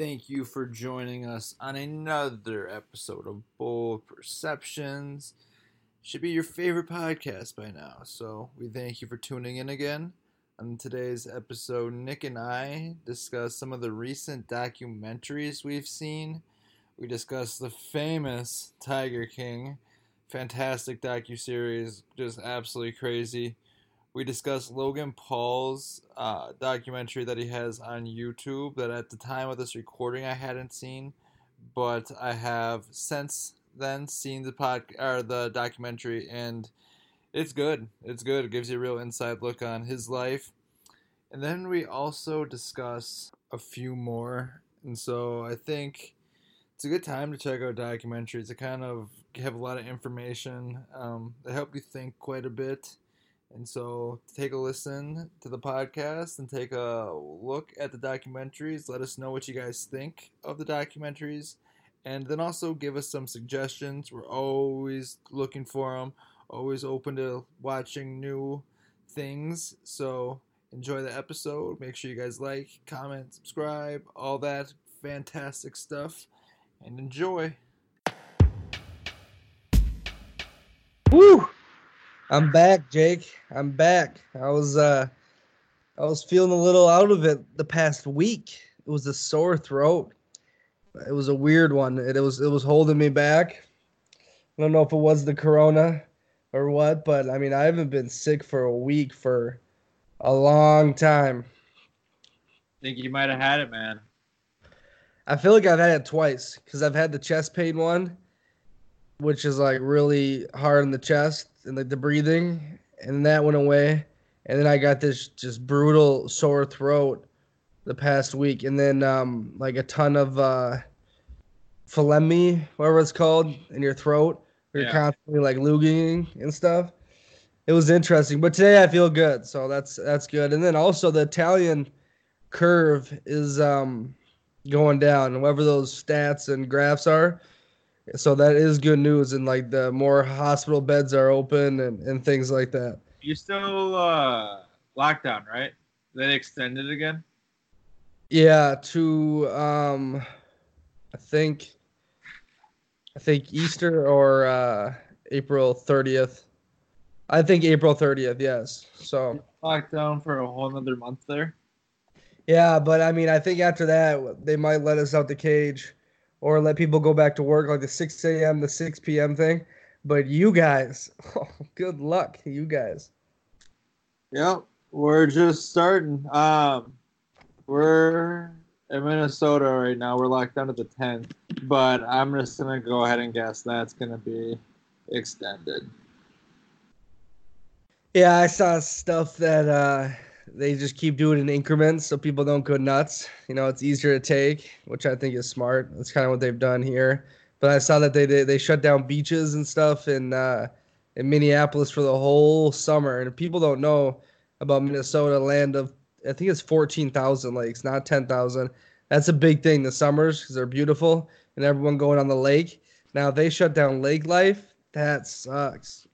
Thank you for joining us on another episode of Bold Perceptions. Should be your favorite podcast by now, so we thank you for tuning in again. On today's episode, Nick and I discuss some of the recent documentaries we've seen. We discuss the famous Tiger King, fantastic docu-series, just absolutely crazy. We discuss Logan Paul's uh, documentary that he has on YouTube that at the time of this recording I hadn't seen, but I have since then seen the pod or the documentary and it's good. It's good. It gives you a real inside look on his life. And then we also discuss a few more. And so I think it's a good time to check out documentaries. They kind of have a lot of information. Um, they help you think quite a bit. And so take a listen to the podcast and take a look at the documentaries. Let us know what you guys think of the documentaries. And then also give us some suggestions. We're always looking for them, always open to watching new things. So enjoy the episode. Make sure you guys like, comment, subscribe, all that fantastic stuff. And enjoy. Woo! I'm back, Jake. I'm back. I was uh I was feeling a little out of it the past week. It was a sore throat. It was a weird one. It, it was it was holding me back. I don't know if it was the corona or what, but I mean I haven't been sick for a week for a long time. think you might have had it, man. I feel like I've had it twice because I've had the chest pain one, which is like really hard in the chest and like the breathing, and that went away. And then I got this just brutal sore throat the past week, and then um, like a ton of uh, phlegmy, whatever it's called, in your throat. You're Yeah. constantly like looking and stuff. It was interesting, but today I feel good, so that's that's good. And then also the Italian curve is um, going down, whatever those stats and graphs are. So that is good news, and like the more hospital beds are open and, and things like that. You're still uh lockdown, right? They extended again. Yeah, to um, I think, I think Easter or uh, April thirtieth. I think April thirtieth. Yes. So Lockdown for a whole another month there. yeah, but I mean, I think after that they might let us out the cage, or let people go back to work like the six a.m. the six p.m. thing. But you guys, oh, good luck, you guys. Yep, we're just starting. Um, we're in Minnesota right now. We're locked down to the 10th, but I'm just gonna go ahead and guess that's gonna be extended. Yeah, I saw stuff that uh, they just keep doing in increments so people don't go nuts. You know, it's easier to take, which I think is smart. That's kind of what they've done here. But I saw that they they, they shut down beaches and stuff in uh, in Minneapolis for the whole summer. And people don't know about Minnesota, land of I think it's fourteen thousand lakes, not ten thousand. That's a big thing. The summers because they're beautiful and everyone going on the lake. Now they shut down lake life. That sucks.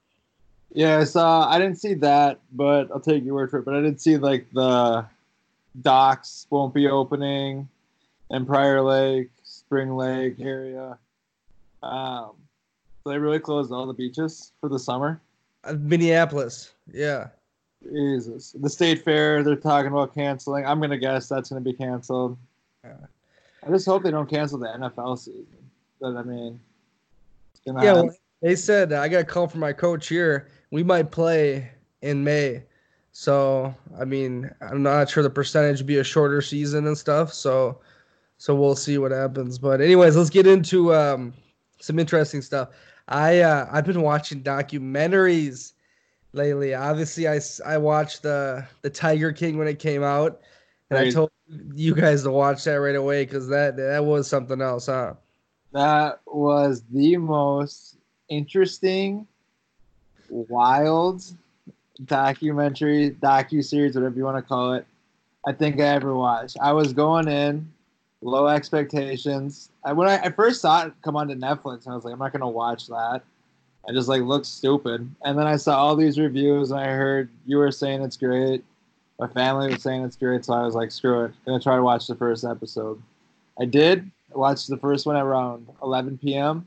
Yeah, I saw. I didn't see that, but I'll take your word for it. But I did see like the docks won't be opening, and Prior Lake, Spring Lake area. Um, so they really closed all the beaches for the summer. Uh, Minneapolis, yeah. Jesus, the state fair they're talking about canceling. I'm gonna guess that's gonna be canceled. Yeah. I just hope they don't cancel the NFL season. But I mean, it's gonna Yeah, happen. well, they said I got a call from my coach here. We might play in May. So I mean, I'm not sure the percentage would be a shorter season and stuff. So so we'll see what happens. But anyways, let's get into um, some interesting stuff. I uh, I've been watching documentaries lately. Obviously, I, I watched the the Tiger King when it came out, and I told you guys to watch that right away because that that was something else, huh? That was the most interesting, wild documentary, docu series, whatever you want to call it. I think I ever watched. I was going in low expectations. I, when I, I first saw it come onto Netflix, I was like, I'm not gonna watch that. I just like looked stupid. And then I saw all these reviews, and I heard you were saying it's great. My family was saying it's great, so I was like, screw it. I'm gonna try to watch the first episode. I did. I watched the first one around 11 p.m.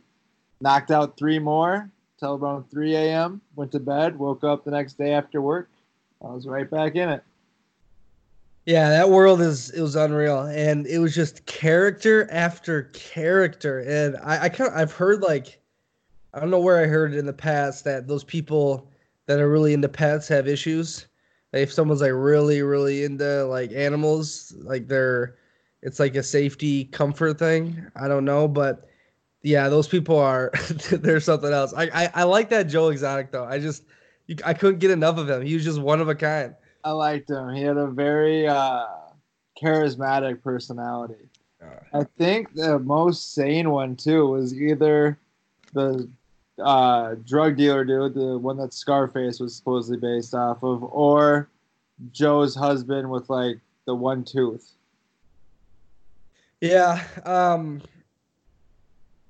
Knocked out three more till around 3 a.m. Went to bed. Woke up the next day after work. I was right back in it. Yeah, that world is it was unreal, and it was just character after character, and I, I kind of I've heard like I don't know where I heard it in the past that those people that are really into pets have issues. Like if someone's like really really into like animals, like they're it's like a safety comfort thing. I don't know, but yeah, those people are there's something else. I, I I like that Joe Exotic though. I just you, I couldn't get enough of him. He was just one of a kind. I liked him. He had a very uh, charismatic personality. I think the most sane one too was either the uh, drug dealer dude, the one that Scarface was supposedly based off of, or Joe's husband with like the one tooth. Yeah, um,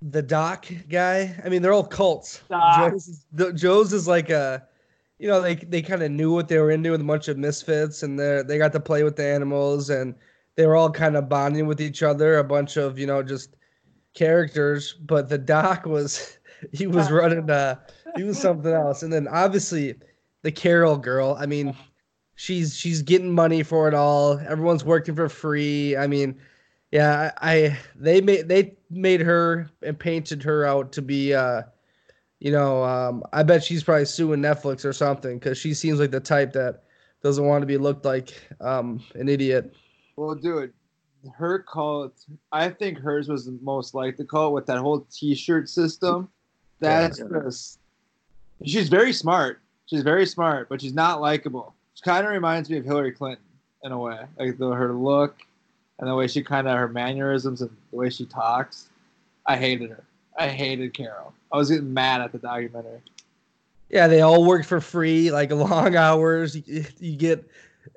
the Doc guy. I mean, they're all cults. Joe's is, the- Joe's is like a, you know, they they kind of knew what they were into with a bunch of misfits, and they they got to play with the animals, and they were all kind of bonding with each other. A bunch of you know just characters, but the Doc was he was running uh he was something else, and then obviously the Carole girl. I mean, she's she's getting money for it all. Everyone's working for free. I mean. Yeah, I, they made they made her and painted her out to be uh you know, um I bet she's probably suing Netflix or something cuz she seems like the type that doesn't want to be looked like um an idiot. Well, dude, her cult. I think hers was the most like the cult with that whole T-shirt system. That's just. She's very smart. She's very smart, but she's not likable. She kind of reminds me of Hillary Clinton in a way, like the, her look and the way she kind of her mannerisms and the way she talks. I hated her. I hated Carole. I was getting mad at the documentary. Yeah, they all worked for free, like long hours. You, you get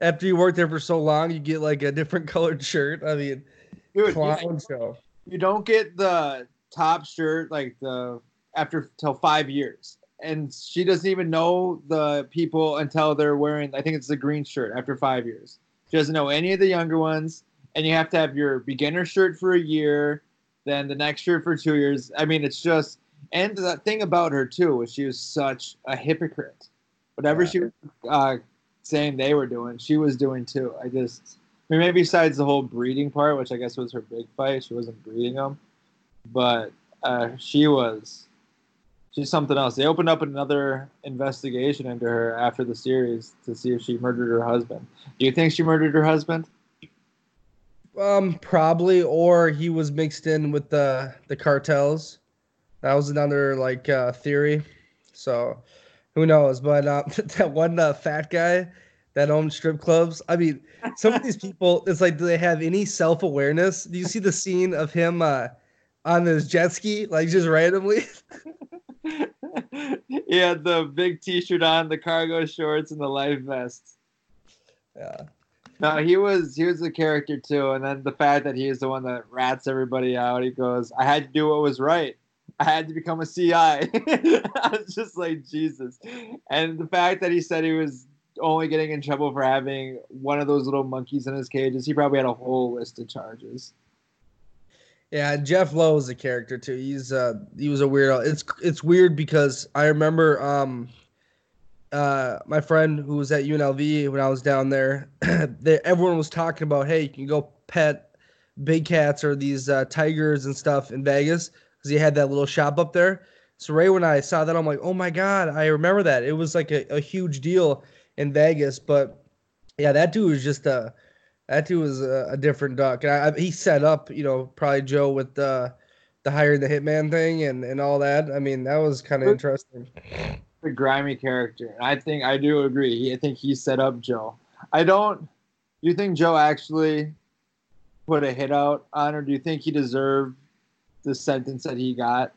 after you work there for so long, you get like a different colored shirt. I mean, Dude, clown show. you don't get the top shirt like the after till five years and she doesn't even know the people until they're wearing i think it's the green shirt after five years she doesn't know any of the younger ones and you have to have your beginner shirt for a year then the next shirt for two years i mean it's just and the thing about her too was she was such a hypocrite whatever Yeah. she was uh, saying they were doing she was doing too i just I mean, maybe besides the whole breeding part, which I guess was her big fight, she wasn't breeding them, but uh, she was. She's something else. They opened up another investigation into her after the series to see if she murdered her husband. Do you think she murdered her husband? Um, probably, or he was mixed in with the the cartels. That was another like uh, theory. So, who knows? But uh, that one uh, fat guy that owned strip clubs. I mean, some of these people. It's like, do they have any self awareness? Do you see the scene of him uh, on his jet ski, like just randomly? he had the big T-shirt on, the cargo shorts, and the life vest. yeah. No, he was he was the character too, and then the fact that he is the one that rats everybody out. He goes, "I had to do what was right. I had to become a CI." I was just like Jesus, and the fact that he said he was only getting in trouble for having one of those little monkeys in his cages. He probably had a whole list of charges. Yeah, Jeff Lowe is a character too. He's uh he was a weirdo. It's it's weird because I remember um uh my friend who was at UNLV when I was down there, they, everyone was talking about hey, you can go pet big cats or these uh, tigers and stuff in Vegas because he had that little shop up there. So right when I saw that, I'm like, oh my god, I remember that. It was like a, a huge deal in Vegas, but yeah, that dude was just a that dude was a, a different duck. And I, I, he set up, you know, probably Joe with the the hiring the hitman thing and and all that. I mean, that was kind of interesting. The grimy character. And I think I do agree. He, I think he set up Joe. I don't. Do you think Joe actually put a hit out on, or do you think he deserved the sentence that he got?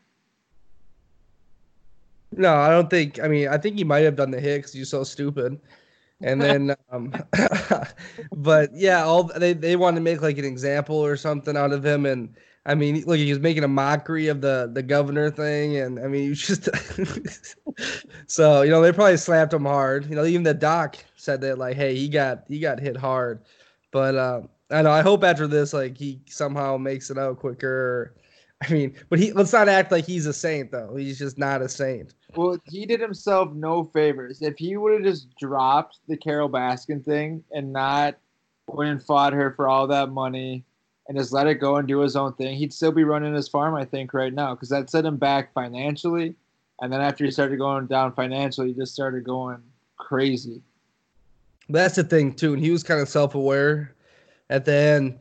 No, I don't think. I mean, I think he might have done the hit because he's so stupid. And then, um, but yeah, all they they wanted to make like an example or something out of him, and I mean, look, he was making a mockery of the the governor thing, and I mean, he was just so you know they probably slapped him hard. You know, even the doc said that like, hey, he got he got hit hard, but uh, I know. I hope after this, like he somehow makes it out quicker. I mean, but he let's not act like he's a saint though. He's just not a saint. Well, he did himself no favors. If he would have just dropped the Carole Baskin thing and not went and fought her for all that money and just let it go and do his own thing, he'd still be running his farm, I think, right now, because that set him back financially. And then after he started going down financially, he just started going crazy. That's the thing too, and he was kind of self-aware at the end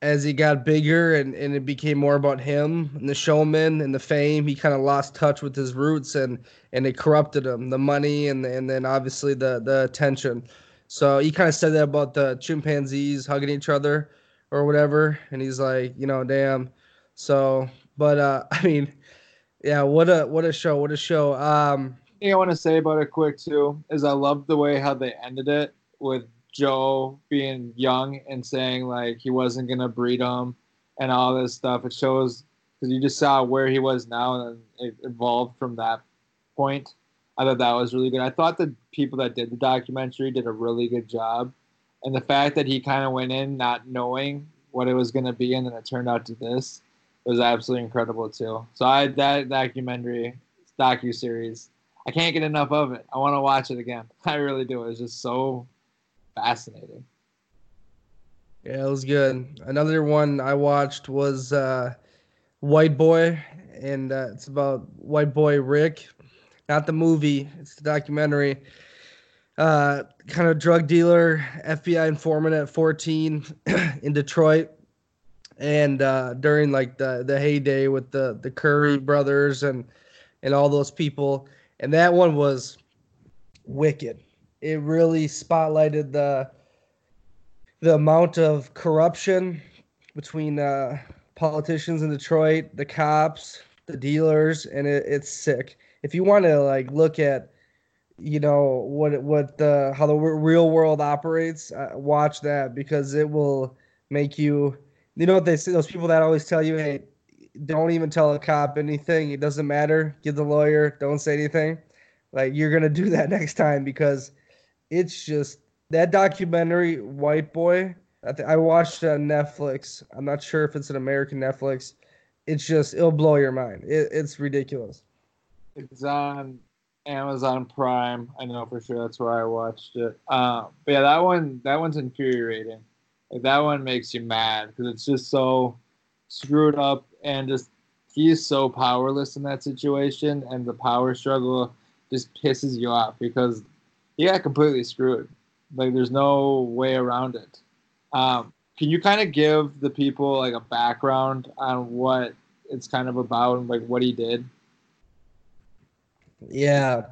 as he got bigger and, and it became more about him and the showman and the fame. He kind of lost touch with his roots and and it corrupted him, the money and and then obviously the the attention. So he kind of said that about the chimpanzees hugging each other or whatever, and he's like, you know, damn. So, but uh, I mean, yeah, what a what a show, what a show. Um, thing I want to say about it quick too is I love the way how they ended it with Joe being young and saying like he wasn't gonna breed him and all this stuff. It shows because you just saw where he was now and it evolved from that point. I thought that was really good. I thought the people that did the documentary did a really good job, and the fact that he kind of went in not knowing what it was gonna be and then it turned out to this was absolutely incredible too. So I that documentary docu series I can't get enough of it. I want to watch it again. I really do. It's just so fascinating. Yeah, it was good. Another one I watched was uh, White Boy, and uh, it's about White Boy Rick, not the movie. It's the documentary. Uh, kind of drug dealer, FBI informant at 14 in Detroit, and uh, during like the the heyday with the the Curry brothers and and all those people and that one was wicked. It really spotlighted the the amount of corruption between uh, politicians in Detroit, the cops, the dealers, and it, it's sick. If you want to like look at, you know what what the how the real world operates, uh, watch that because it will make you. You know what they say? Those people that always tell you, "Hey, don't even tell a cop anything. It doesn't matter. Give the lawyer. Don't say anything. Like you're gonna do that next time because it's just that documentary, White Boy. I, th- I watched on Netflix. I'm not sure if it's an American Netflix. It's just it'll blow your mind. It, it's ridiculous. It's on Amazon Prime. I know for sure that's where I watched it. Um, but yeah, that one that one's infuriating. Like that one makes you mad because it's just so screwed up and just he's so powerless in that situation, and the power struggle just pisses you off because he got completely screwed. Like there's no way around it. Um, can you kind of give the people like a background on what it's kind of about and like what he did? Yeah.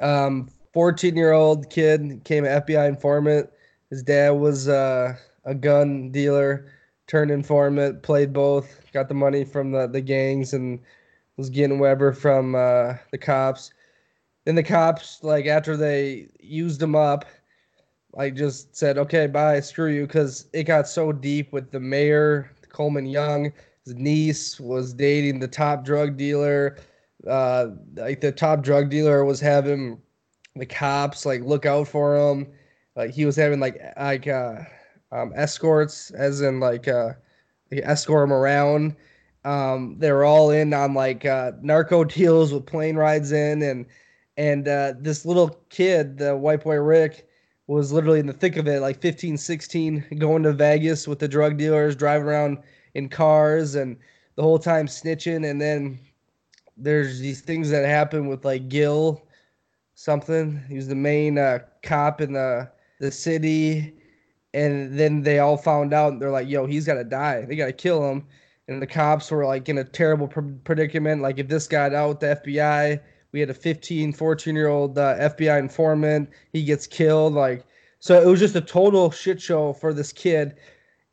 Um, 14 year old kid came FBI informant. His dad was uh, a gun dealer turned informant, played both, got the money from the, the gangs, and was getting Weber from uh, the cops. Then the cops, like after they used him up, like just said, "Okay, bye, screw you," because it got so deep with the mayor, Coleman Young. His niece was dating the top drug dealer. Uh, like the top drug dealer was having the cops like look out for him. Like he was having like like uh um, escorts, as in like uh, escort them around. Um, they were all in on like uh, narco deals with plane rides in, and and uh, this little kid, the white boy Rick, was literally in the thick of it, like 15, 16, going to Vegas with the drug dealers, driving around in cars, and the whole time snitching. And then there's these things that happen with like Gil, something. He was the main uh, cop in the the city. And then they all found out and they're like yo he's got to die. They got to kill him. And the cops were like in a terrible predicament. Like if this got out the fbi we had a 15 14 year old uh, fbi informant. He gets killed like so it was just a total shit show for this kid.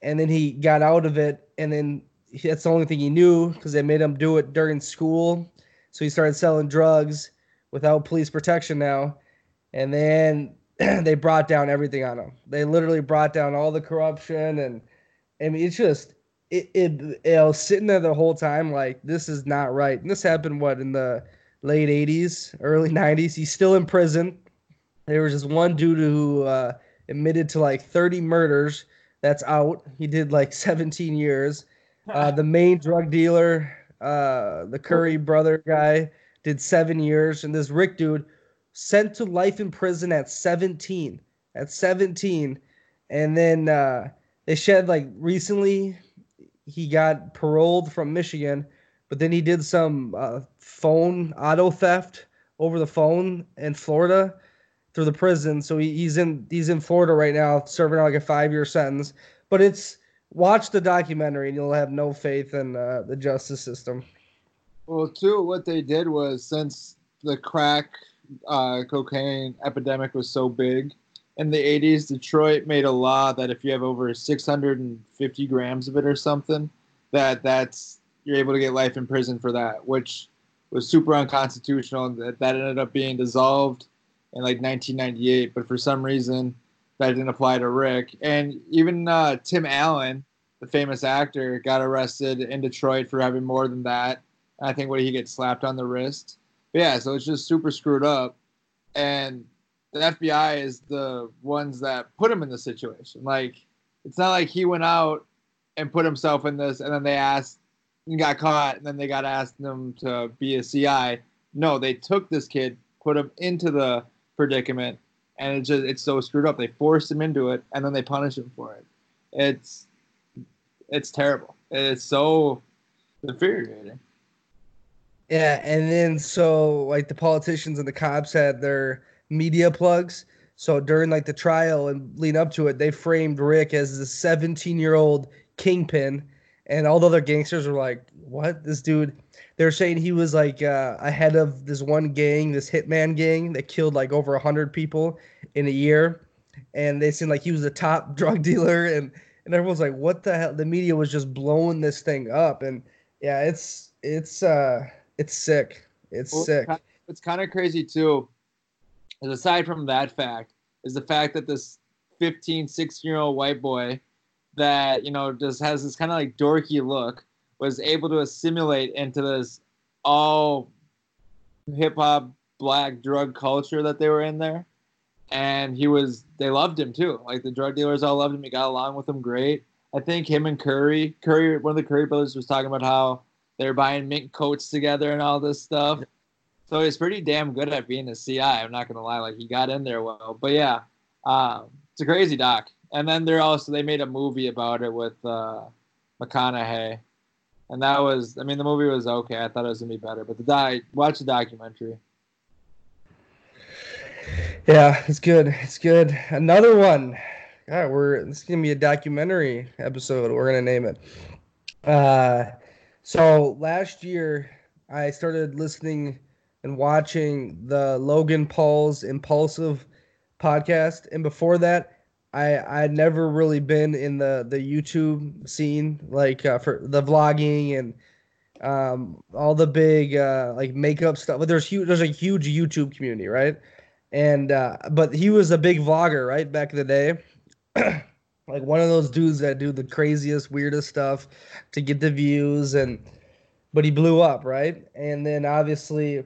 And then he got out of it. And then that's the only thing he knew because they made him do it during school so he started selling drugs without police protection now and then they brought down everything on him. They literally brought down all the corruption and I mean it's just it, it, was sitting there the whole time like this is not right. And this happened what in the late 80s, early 90s. He's still in prison. There was just one dude who uh, admitted to like 30 murders that's out. He did like 17 years. Uh, the main drug dealer, uh, the Curry brother guy, did seven years, and this Rick dude sent to life in prison at 17. At 17, and then uh, they shed like recently he got paroled from Michigan, but then he did some uh, phone auto theft over the phone in Florida through the prison. So he, he's in he's in Florida right now, serving like a five year sentence. But it's watch the documentary and you'll have no faith in uh, the justice system. Well, too, what they did was since the crack uh, cocaine epidemic was so big in the 80s, Detroit made a law that if you have over 650 grams of it or something, that that's you're able to get life in prison for that, which was super unconstitutional. That that ended up being dissolved in like 1998, but for some reason that didn't apply to Rick. And even uh, Tim Allen, the famous actor, got arrested in Detroit for having more than that. I think what he gets slapped on the wrist. But yeah, so it's just super screwed up. And the FBI is the ones that put him in the situation. Like, it's not like he went out and put himself in this and then they asked and got caught and then they got asked him to be a CI. No, they took this kid, put him into the predicament, and it's just it's so screwed up. They forced him into it and then they punish him for it. It's it's terrible. It's so infuriating. Yeah, and then so like the politicians and the cops had their media plugs. So during like the trial and leading up to it, they framed Rick as the 17 year old kingpin, and all the other gangsters were like, "What? This dude?" They're saying he was like uh, ahead of this one gang, this hitman gang that killed like over a hundred people in a year, and they seemed like he was the top drug dealer, and and everyone's like, "What the hell?" The media was just blowing this thing up, and yeah, it's it's uh it's sick. It's well, sick. It's kind of crazy too. As aside from that fact, is the fact that this 15, 16 year old white boy that you know just has this kind of like dorky look was able to assimilate into this all hip hop black drug culture that they were in there. And he was, they loved him too. Like the drug dealers all loved him. He got along with them great. I think him and Curry, Curry, one of the Curry brothers was talking about how they're buying mink coats together and all this stuff. So he's pretty damn good at being a CI. I'm not gonna lie, like he got in there well. But yeah, um, it's a crazy doc. And then they're also they made a movie about it with uh, McConaughey, and that was I mean the movie was okay. I thought it was gonna be better, but the die watch the documentary. Yeah, it's good. It's good. Another one. Yeah, we're this is gonna be a documentary episode. We're gonna name it. Uh, so last year I started listening and watching the Logan Paul's Impulsive podcast, and before that I I'd never really been in the the YouTube scene like uh, for the vlogging and um, all the big uh, like makeup stuff. But there's huge there's a huge YouTube community, right? And uh, but he was a big vlogger, right, back in the day. like one of those dudes that do the craziest, weirdest stuff to get the views and but he blew up, right? And then obviously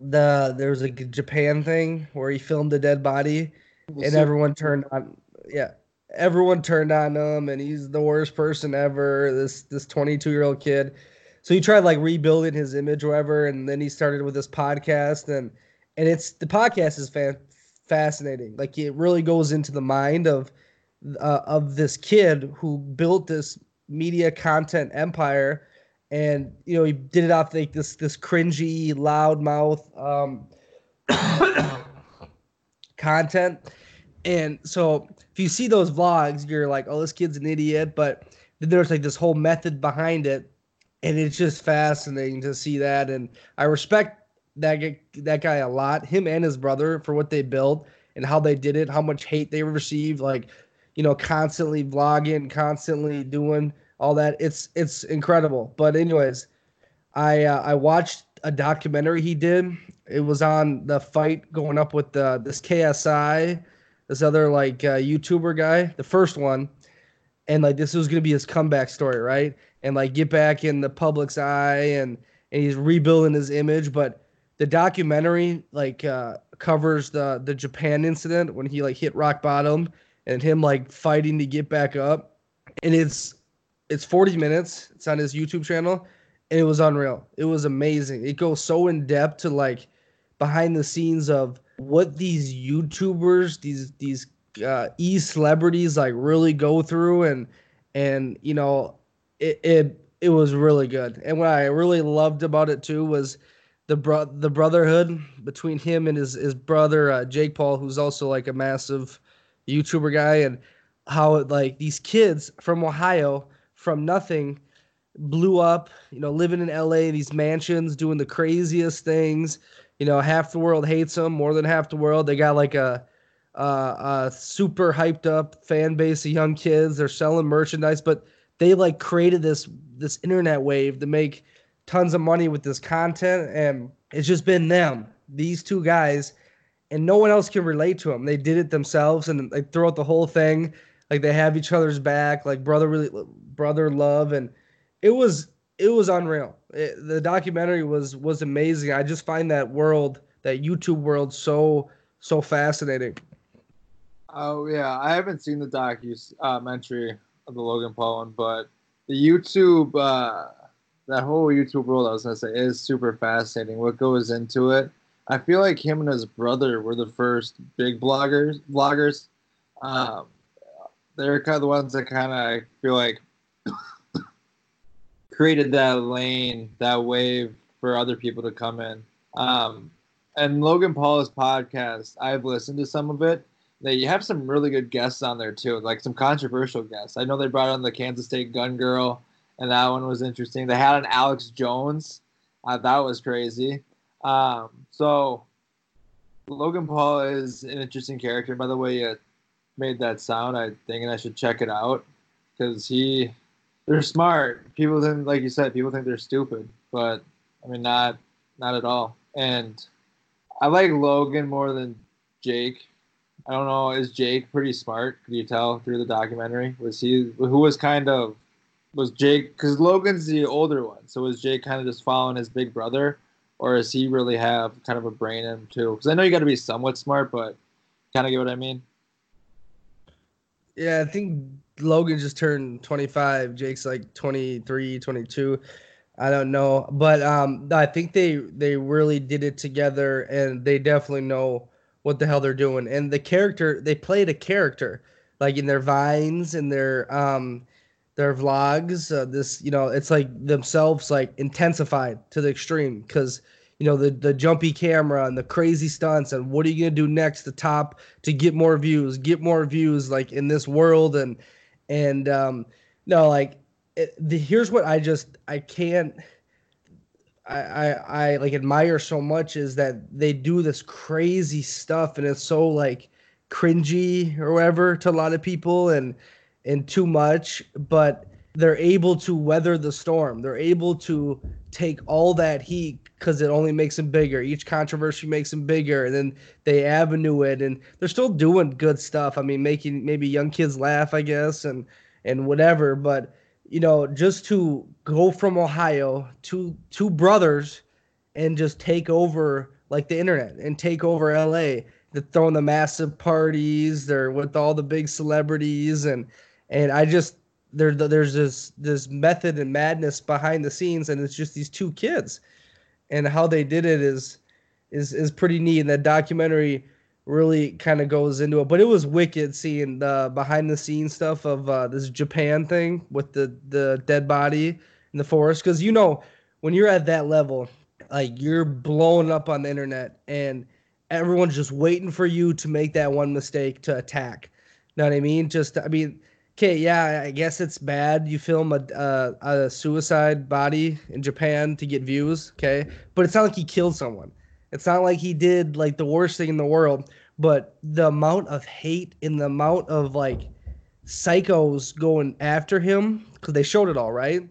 the there's a Japan thing where he filmed a dead body and everyone turned on yeah everyone turned on him and he's the worst person ever this this 22 year old kid. So he tried like rebuilding his image or whatever and then he started with this podcast and and it's the podcast is fan, fascinating. Like it really goes into the mind of uh, of this kid who built this media content empire and you know he did it off like this this cringy loudmouth um content. And so if you see those vlogs, you're like, oh, this kid's an idiot. But there's like this whole method behind it. And it's just fascinating to see that. And I respect that guy, that guy a lot, him and his brother, for what they built and how they did it, how much hate they received, like, you know, constantly vlogging, constantly doing all that. It's it's incredible. But anyways, I uh, I watched a documentary he did. It was on the fight going up with the this KSI, this other like uh, YouTuber guy, the first one, and like this was gonna be his comeback story, right? And like get back in the public's eye, and and he's rebuilding his image. But the documentary like uh, covers the the Japan incident when he like hit rock bottom, and him like fighting to get back up. And it's it's 40 minutes. It's on his YouTube channel, and it was unreal. It was amazing. It goes so in depth to like behind the scenes of what these YouTubers, these these uh, e celebrities like really go through, and and you know it, it it was really good. And what I really loved about it too was the bro- the brotherhood between him and his his brother uh, Jake Paul, who's also like a massive YouTuber guy, and how it, like these kids from Ohio from nothing blew up. You know, living in LA, these mansions, doing the craziest things. You know, half the world hates them more than half the world. They got like a uh, a super hyped up fan base of young kids. They're selling merchandise, but they like created this this internet wave to make tons of money with this content, and it's just been them, these two guys, and no one else can relate to them. They did it themselves, and like throughout the whole thing, like they have each other's back, like brother really brother love, and it was it was unreal. It, the documentary was was amazing. I just find that world, that YouTube world, so so fascinating. Oh yeah, I haven't seen the documentary of the Logan Paul one, but the YouTube, uh, that whole YouTube world, I was gonna say, is super fascinating. What goes into it? I feel like him and his brother were the first big bloggers. Bloggers, um, they're kind of the ones that kind of feel like created that lane, that wave for other people to come in. Um, and Logan Paul's podcast, I've listened to some of it, they have some really good guests on there too, like some controversial guests. I know they brought on the Kansas State gun girl, and that one was interesting. They had an Alex Jones, uh, that was crazy. Um, so Logan Paul is an interesting character. By the way, you made that sound. I think I should check it out because he, they're smart. People think, like you said, people think they're stupid, but I mean, not, not at all. And I like Logan more than Jake I don't know. Is Jake pretty smart? Could you tell through the documentary? Was he who was kind of was Jake? Because Logan's the older one, so was Jake kind of just following his big brother, or does he really have kind of a brain in him too? Because I know you got to be somewhat smart, but kind of get what I mean. Yeah, I think Logan just turned 25. Jake's like 23, 22. I don't know, but um, I think they they really did it together, and they definitely know what the hell they're doing. And the character they played a character like in their vines and their um their vlogs. Uh, this you know it's like themselves like intensified to the extreme because you know the the jumpy camera and the crazy stunts and what are you gonna do next to top to get more views, get more views like in this world and and um no like it, the, here's what I just I can't I, I, I like admire so much is that they do this crazy stuff and it's so like cringy or whatever to a lot of people and and too much, but they're able to weather the storm. They're able to take all that heat because it only makes them bigger. Each controversy makes them bigger, and then they avenue it, and they're still doing good stuff. I mean, making maybe young kids laugh, I guess, and and whatever. But you know, just to go from Ohio to two brothers and just take over like the internet and take over LA. They're throwing the massive parties. They're with all the big celebrities and and I just there there's this this method and madness behind the scenes and it's just these two kids and how they did it is is is pretty neat and that documentary really kind of goes into it. But it was wicked seeing the behind the scenes stuff of uh, this Japan thing with the the dead body in the forest. Because you know when you're at that level, like you're blowing up on the internet and everyone's just waiting for you to make that one mistake to attack. you Know what I mean? Just I mean. Okay, yeah, I guess it's bad. You film a, a, a suicide body in Japan to get views, okay? But it's not like he killed someone it's not like he did like the worst thing in the world, but the amount of hate and the amount of like psychos going after him because they showed it all, right?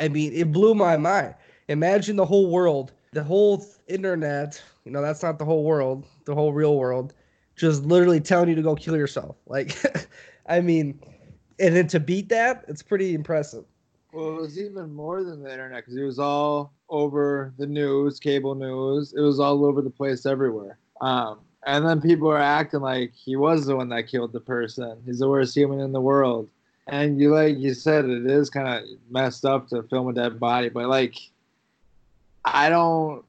I mean, it blew my mind. Imagine the whole world, the whole internet. You know, that's not the whole world, the whole real world, just literally telling you to go kill yourself. Like, I mean, and then to beat that, it's pretty impressive. Well, it was even more than the internet because it was all over the news, cable news. It was all over the place everywhere. Um, And then people are acting like he was the one that killed the person. He's the worst human in the world. And you like you said, it is kind of messed up to film a dead body, but like, I don't.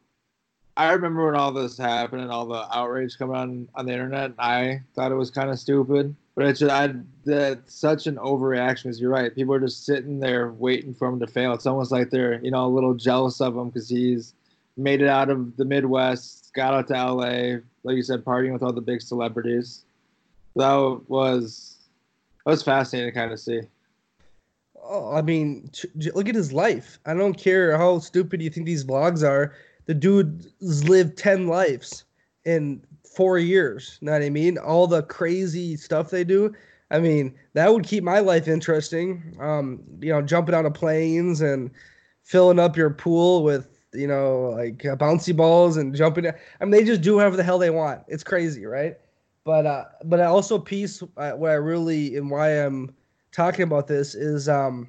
I remember when all this happened and all the outrage coming on on the internet. I thought it was kind of stupid, but it's I that's such an overreaction. Because you're right, people are just sitting there waiting for him to fail. It's almost like they're you know a little jealous of him because he's made it out of the Midwest, got out to LA, like you said, partying with all the big celebrities. That was that was fascinating to kind of see. Oh, I mean, look at his life. I don't care how stupid you think these vlogs are. The dude's lived 10 lives in four years. Know what I mean? All the crazy stuff they do. I mean, that would keep my life interesting. Um, you know, jumping out of planes and filling up your pool with, you know, like uh, bouncy balls and jumping. I mean, they just do whatever the hell they want. It's crazy, right? But uh, but I also piece uh, what I really and why I'm talking about this is um,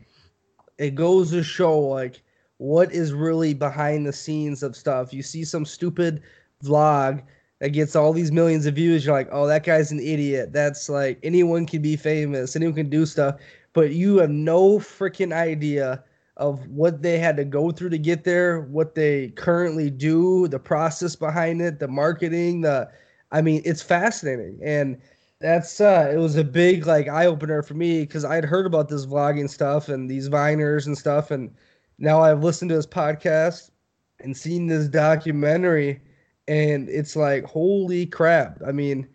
it goes to show like what is really behind the scenes of stuff. You see some stupid vlog that gets all these millions of views. You're like, oh, that guy's an idiot. That's like anyone can be famous, anyone can do stuff, but you have no freaking idea of what they had to go through to get there, what they currently do, the process behind it, the marketing, the I mean, it's fascinating. And that's uh it was a big like eye opener for me because I'd heard about this vlogging stuff and these viners and stuff and now I've listened to this podcast and seen this documentary and it's like holy crap. I mean,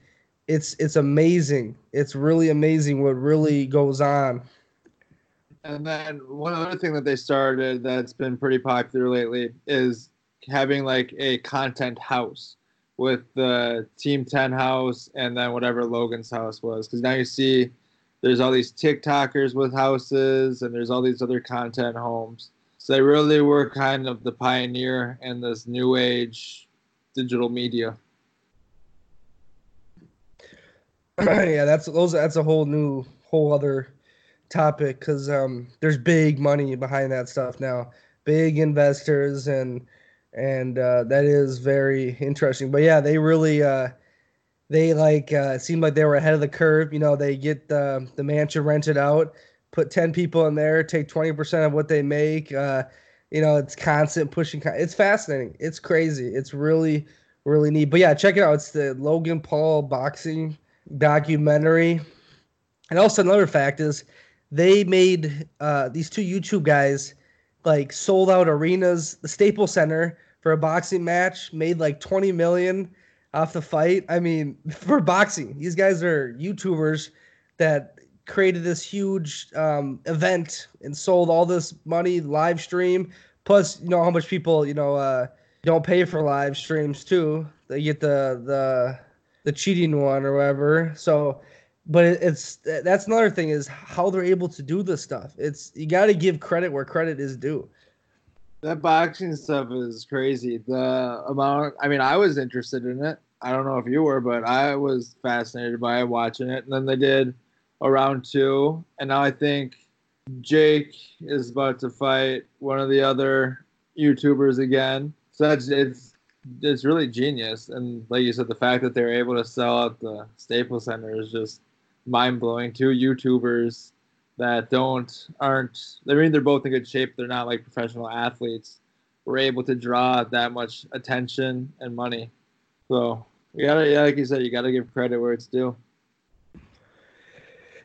it's it's amazing. It's really amazing what really goes on. And then one other thing that they started that's been pretty popular lately is having like a content house with the Team 10 house and then whatever Logan's house was. Because now you see there's all these TikTokers with houses and there's all these other content homes. So they really were kind of the pioneer in this new age digital media. yeah, that's those. That's a whole new, whole other topic because um, there's big money behind that stuff now. Big investors and and uh, that is very interesting. But yeah, they really uh, they like uh, seemed like they were ahead of the curve. You know, they get the the mansion rented out, put ten people in there, take twenty percent of what they make. Uh, you know, it's constant pushing. It's fascinating. It's crazy. It's really really neat. But yeah, check it out. It's the Logan Paul boxing documentary. And also another fact is they made uh, these two YouTube guys like sold out arenas. The Staples Center for a boxing match made like 20 million off the fight. I mean, for boxing, these guys are YouTubers that created this huge um, event and sold all this money live stream. Plus, you know how much people you know uh, don't pay for live streams too. They get the the the cheating one or whatever. So but it's that's another thing is how they're able to do this stuff. It's you got to give credit where credit is due. That boxing stuff is crazy. The amount, I mean, I was interested in it. I don't know if you were, but I was fascinated by watching it. And then they did a round two, and now I think Jake is about to fight one of the other YouTubers again. So that's it's it's really genius. And like you said, the fact that they're able to sell out the Staples Center is just mind blowing. Two YouTubers that don't aren't I mean they're both in good shape. They're not like professional athletes. We're able to draw that much attention and money. So you gotta yeah, like you said, you gotta give credit where it's due.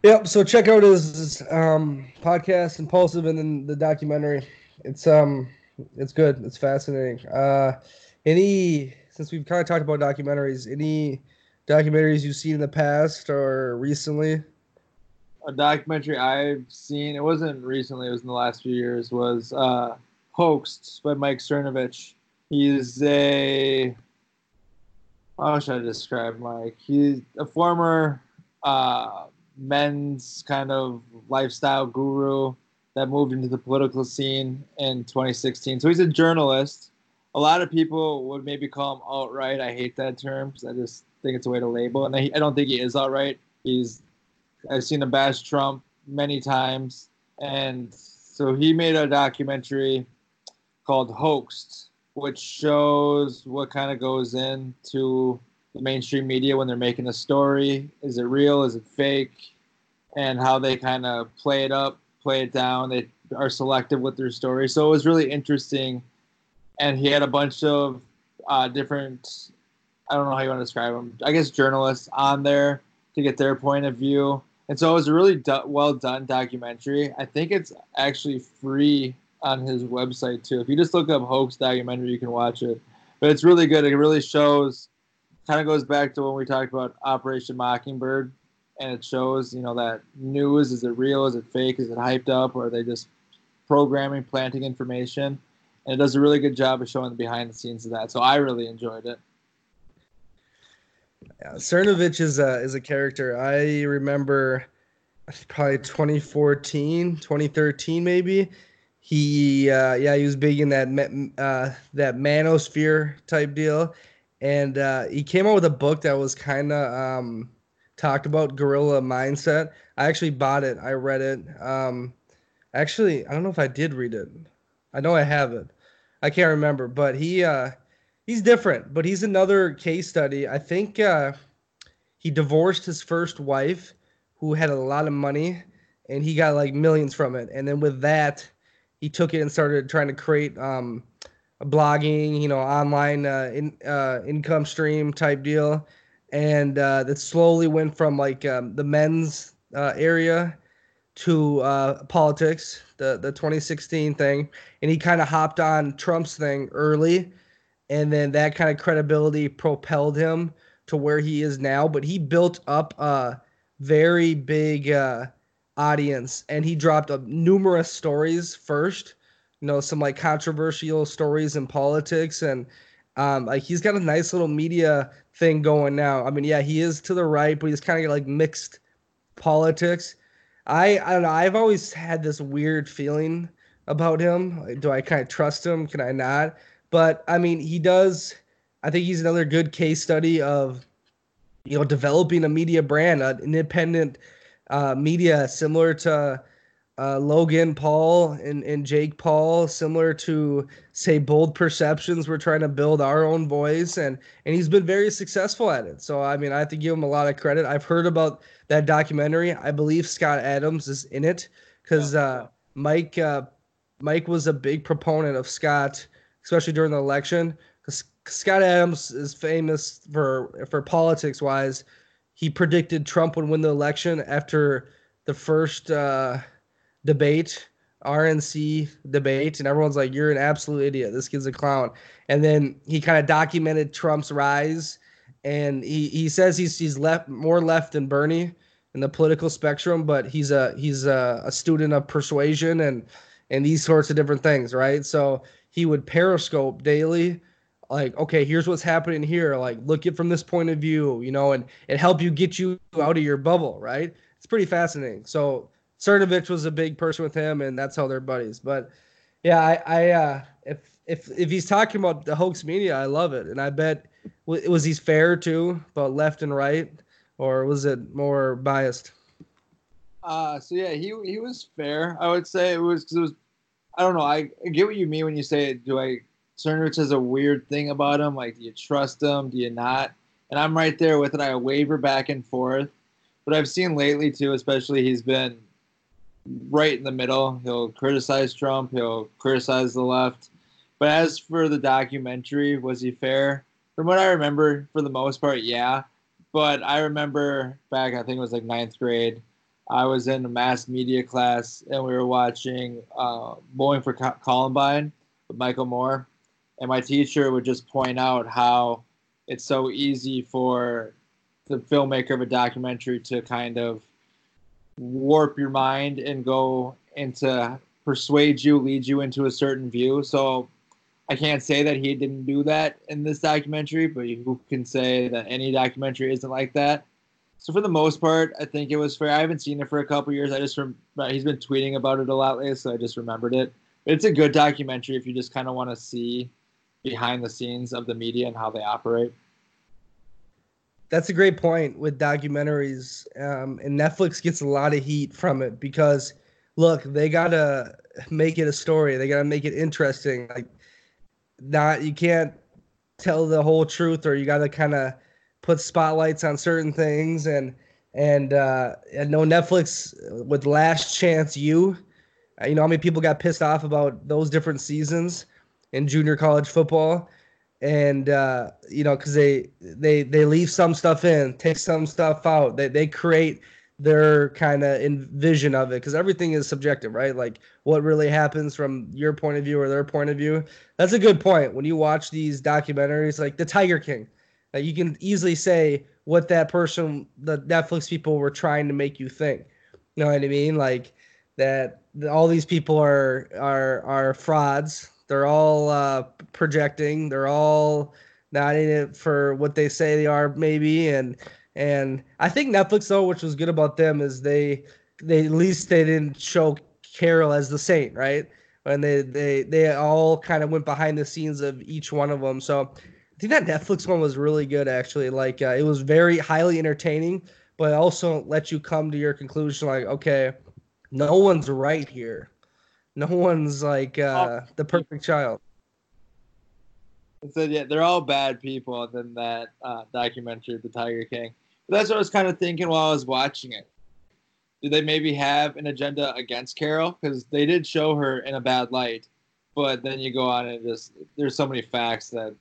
Yep. So check out his um, podcast, Impulsive, and then the documentary. It's um, it's good. It's fascinating. Uh, any since we've kind of talked about documentaries, any documentaries you've seen in the past or recently? A documentary I've seen, it wasn't recently, it was in the last few years, was uh, Hoaxed by Mike Cernovich. He's a, how should I describe Mike? He's a former uh, men's kind of lifestyle guru that moved into the political scene in 2016. So he's a journalist. A lot of people would maybe call him alt right. I hate that term because I just think it's a way to label. And I, don't think he is all right. He's I've seen him bash Trump many times, and so he made a documentary called Hoaxed, which shows what kind of goes into the mainstream media when they're making a story. Is it real? Is it fake? And how they kind of play it up, play it down. They are selective with their story. So it was really interesting. And he had a bunch of uh, different, I don't know how you want to describe them, I guess journalists on there to get their point of view. And so it was a really do- well done documentary. I think it's actually free on his website too. If you just look up hoax documentary, you can watch it. But it's really good. It really shows, kind of goes back to when we talked about Operation Mockingbird, and it shows, you know, that news is it real, is it fake, is it hyped up, or are they just programming, planting information? And it does a really good job of showing the behind the scenes of that. So I really enjoyed it. Yeah, Cernovich is a is a character. I remember probably 2014, 2013 maybe. He uh, yeah, he was big in that uh, that manosphere type deal, and uh, he came out with a book that was kind of um, talked about Gorilla Mindset. I actually bought it. I read it. Um, actually, I don't know if I did read it. I know I have it. I can't remember, but he uh, he's different, but he's another case study. I think uh, he divorced his first wife, who had a lot of money, and he got like millions from it. And then with that, he took it and started trying to create um, blogging, you know, online uh, in, uh, income stream type deal, and uh, that slowly went from like um, the men's uh, area to uh, politics, the the 2016 thing, and he kind of hopped on Trump's thing early, and then that kind of credibility propelled him to where he is now. But he built up a very big uh, audience, and he dropped up numerous stories first. You know, some like controversial stories in politics, and um, like he's got a nice little media thing going now. I mean, yeah, he is to the right, but he's kind of like mixed politics. I I don't know. I've always had this weird feeling about him. Do I kind of trust him? Can I not? But I mean, he does. I think he's another good case study of you know developing a media brand, an independent uh, media similar to uh, Logan Paul and, and Jake Paul, similar to say Bold Perceptions. We're trying to build our own voice, and and he's been very successful at it. So I mean, I have to give him a lot of credit. I've heard about that documentary. I believe Scott Adams is in it because uh, Mike uh, Mike was a big proponent of Scott, especially during the election. Because Scott Adams is famous for for politics wise. He predicted Trump would win the election after the first uh, debate, RNC debate, and everyone's like, "You're an absolute idiot. This kid's a clown." And then he kind of documented Trump's rise, and he, he says he's he's left more left than Bernie in the political spectrum, but he's a he's a, a student of persuasion and and these sorts of different things, right? So he would periscope daily like okay here's what's happening here like look it from this point of view you know and it help you get you out of your bubble right it's pretty fascinating so Cernovich was a big person with him, and that's how they're buddies. But yeah, I, I uh, if if if he's talking about the hoax media, I love it, and I bet was he fair too about left and right, or was it more biased? Uh, so yeah, he he was fair. I would say it was because it was. I don't know. I, I get what you mean when you say, "Do I?" Cernovich has a weird thing about him. Like, do you trust him? Do you not? And I'm right there with it. I waver back and forth. But I've seen lately too, especially he's been right in the middle. He'll criticize Trump. He'll criticize the left. But as for the documentary, was he fair? From what I remember, for the most part, yeah. But I remember back, I think it was like ninth grade. I was in a mass media class and we were watching uh, Bowling for Columbine with Michael Moore. And my teacher would just point out how it's so easy for the filmmaker of a documentary to kind of warp your mind and go into persuade you, lead you into a certain view. So I can't say that he didn't do that in this documentary, but who can say that any documentary isn't like that? So for the most part, I think it was fair. I haven't seen it for a couple years. I just rem- he's been tweeting about it a lot lately, so I just remembered it. It's a good documentary if you just kind of want to see behind the scenes of the media and how they operate that's a great point with documentaries, um, and Netflix gets a lot of heat from it because, look, they gotta make it a story. They gotta make it interesting. Like, not you can't tell the whole truth, or you gotta kind of put spotlights on certain things and and uh and no Netflix with Last Chance U. Uh, you know how many people got pissed off about those different seasons in junior college football and uh, you know because they they they leave some stuff in take some stuff out. They, they create their kind of vision of it because everything is subjective right? Like what really happens from your point of view or their point of view. That's a good point. When you watch these documentaries like the tiger king uh, you can easily say what that person the netflix people were trying to make you think. You know what i mean? Like that all these people are are are frauds they're all uh, projecting. They're all not in it for what they say they are, maybe. And and I think Netflix though, which was good about them, is they they at least they didn't show Carole as the saint, right? And they they they all kind of went behind the scenes of each one of them. So I think that Netflix one was really good, actually. Like uh, it was very highly entertaining, but also let you come to your conclusion, like, okay, no one's right here. No one's like uh, oh. the perfect child. So yeah, they're all bad people. Than that uh, documentary, The Tiger King. But that's what I was kind of thinking while I was watching it. Do they maybe have an agenda against Carole? Because they did show her in a bad light, but then you go on and just there's so many facts that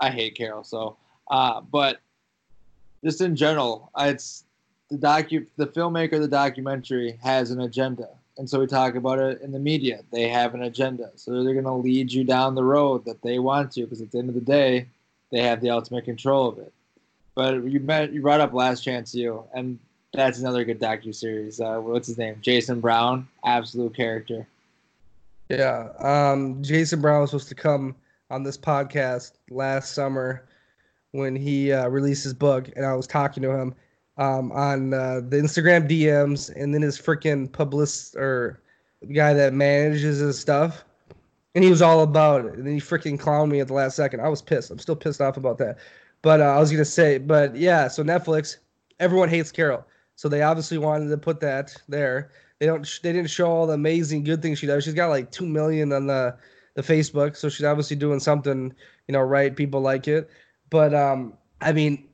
I hate Carole. So, uh, but just in general, it's the docu the filmmaker the documentary has an agenda and so we talk about it in the media. They have an agenda, so they're going to lead you down the road that they want to, because at the end of the day, they have the ultimate control of it. But you met, you brought up Last Chance U, and that's another good docu series. Uh, what's his name? Jason Brown, absolute character. Yeah, um, Jason Brown was supposed to come on this podcast last summer when he uh, released his book, and I was talking to him um, on uh, the Instagram DMs, and then his freaking publicist or guy that manages his stuff, and he was all about it. And then he freaking clowned me at the last second. I was pissed. I'm still pissed off about that. But uh, I was gonna say, but yeah. So Netflix, everyone hates Carole, so they obviously wanted to put that there. They don't. They didn't show all the amazing good things she does. She's got like two million on the the Facebook, so she's obviously doing something, you know, right. People like it, but um, I mean,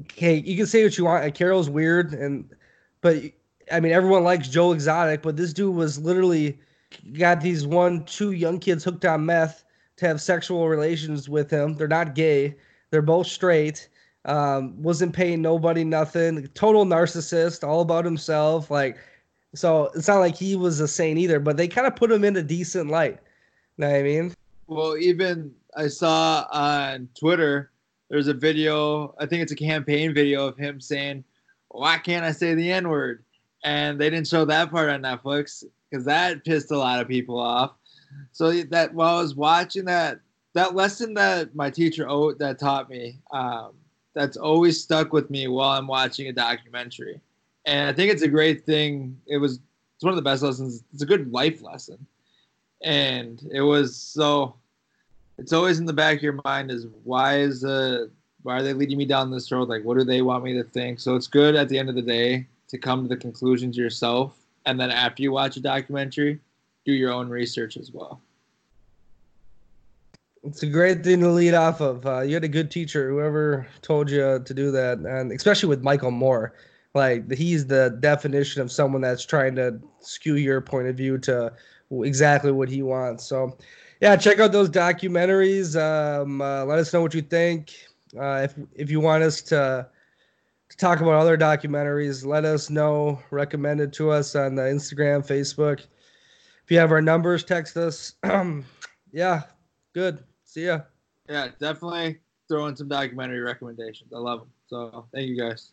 okay, you can say what you want. Carole's weird, and but I mean everyone likes Joe Exotic, but this dude was literally got these one, two young kids hooked on meth to have sexual relations with him. They're not gay. They're both straight. Um, wasn't paying nobody nothing. Total narcissist, all about himself. Like, so it's not like he was a saint either. But they kind of put him in a decent light. You know what I mean? Well, even I saw on Twitter there's a video, I think it's a campaign video of him saying, Why can't I say the N word? And they didn't show that part on Netflix because that pissed a lot of people off. So that while I was watching that, that lesson that my teacher that taught me, um, that's always stuck with me while I'm watching a documentary. And I think it's a great thing. It was it's one of the best lessons. It's a good life lesson. And it was so it's always in the back of your mind is why is the why are they leading me down this road? Like what do they want me to think? So it's good at the end of the day to come to the conclusions yourself and then after you watch a documentary, do your own research as well. It's a great thing to lead off of. Uh, you had a good teacher, whoever told you to do that, and especially with Michael Moore, like he's the definition of someone that's trying to skew your point of view to exactly what he wants. So, yeah, check out those documentaries. Um, uh, let us know what you think. Uh, if if you want us to to talk about other documentaries, let us know. Recommend it to us on the Instagram, Facebook. If you have our numbers, text us. yeah, good. See ya. Yeah, definitely throw in some documentary recommendations. I love them. So thank you guys.